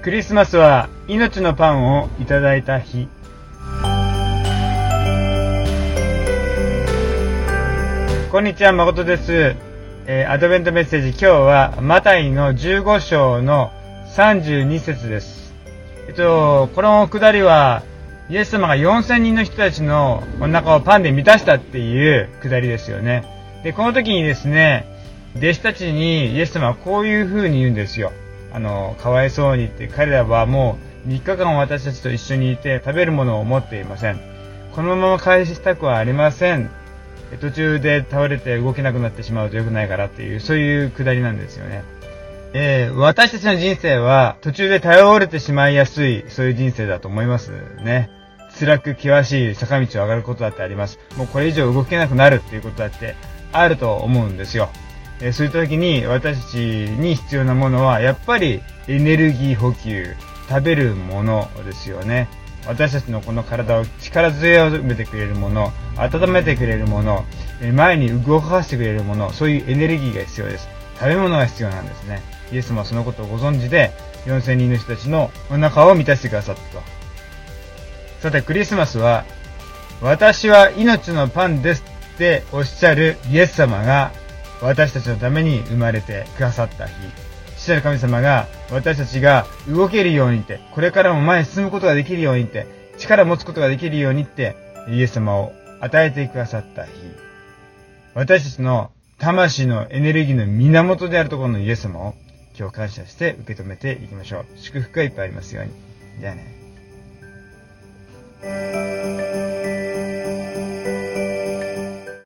クリスマスは命のパンをいただいた日。こんにちは、誠です。えーアドベントメッセージ、今日はマタイの15章の32節です。えっと、このくだりは、イエス様が4000人の人たちのお腹をパンで満たしたっていうくだりですよね。で、この時にですね、弟子たちにイエス様はこういう風に言うんですよ。あの、かわいそうにって彼らはもう3日間私たちと一緒にいて食べるものを持っていません。このまま返したくはありません。途中で倒れて動けなくなってしまうと良くないからっていう、そういうくだりなんですよね。えー私たちの人生は途中で倒れてしまいやすい、そういう人生だと思いますね。辛く険しい坂道を上がることだってあります。もうこれ以上動けなくなるっていうことだってあると思うんですよ。えそういった時に私たちに必要なものはやっぱりエネルギー補給、食べるものですよね。私たちのこの体を力強めてくれるもの、温めてくれるもの、え前に動かしてくれるもの、そういうエネルギーが必要です。食べ物が必要なんですね。イエス様はそのことをご存知で、4000人の人たちのお腹を満たしてくださったと。さて、クリスマスは、私は命のパンですっておっしゃるイエス様が、私たちのために生まれてくださった日。父なる神様が私たちが動けるようにって、これからも前に進むことができるようにって、力を持つことができるようにって、イエス様を与えてくださった日。私たちの魂のエネルギーの源であるところのイエス様を今日感謝して受け止めていきましょう。祝福がいっぱいありますように。じゃあね。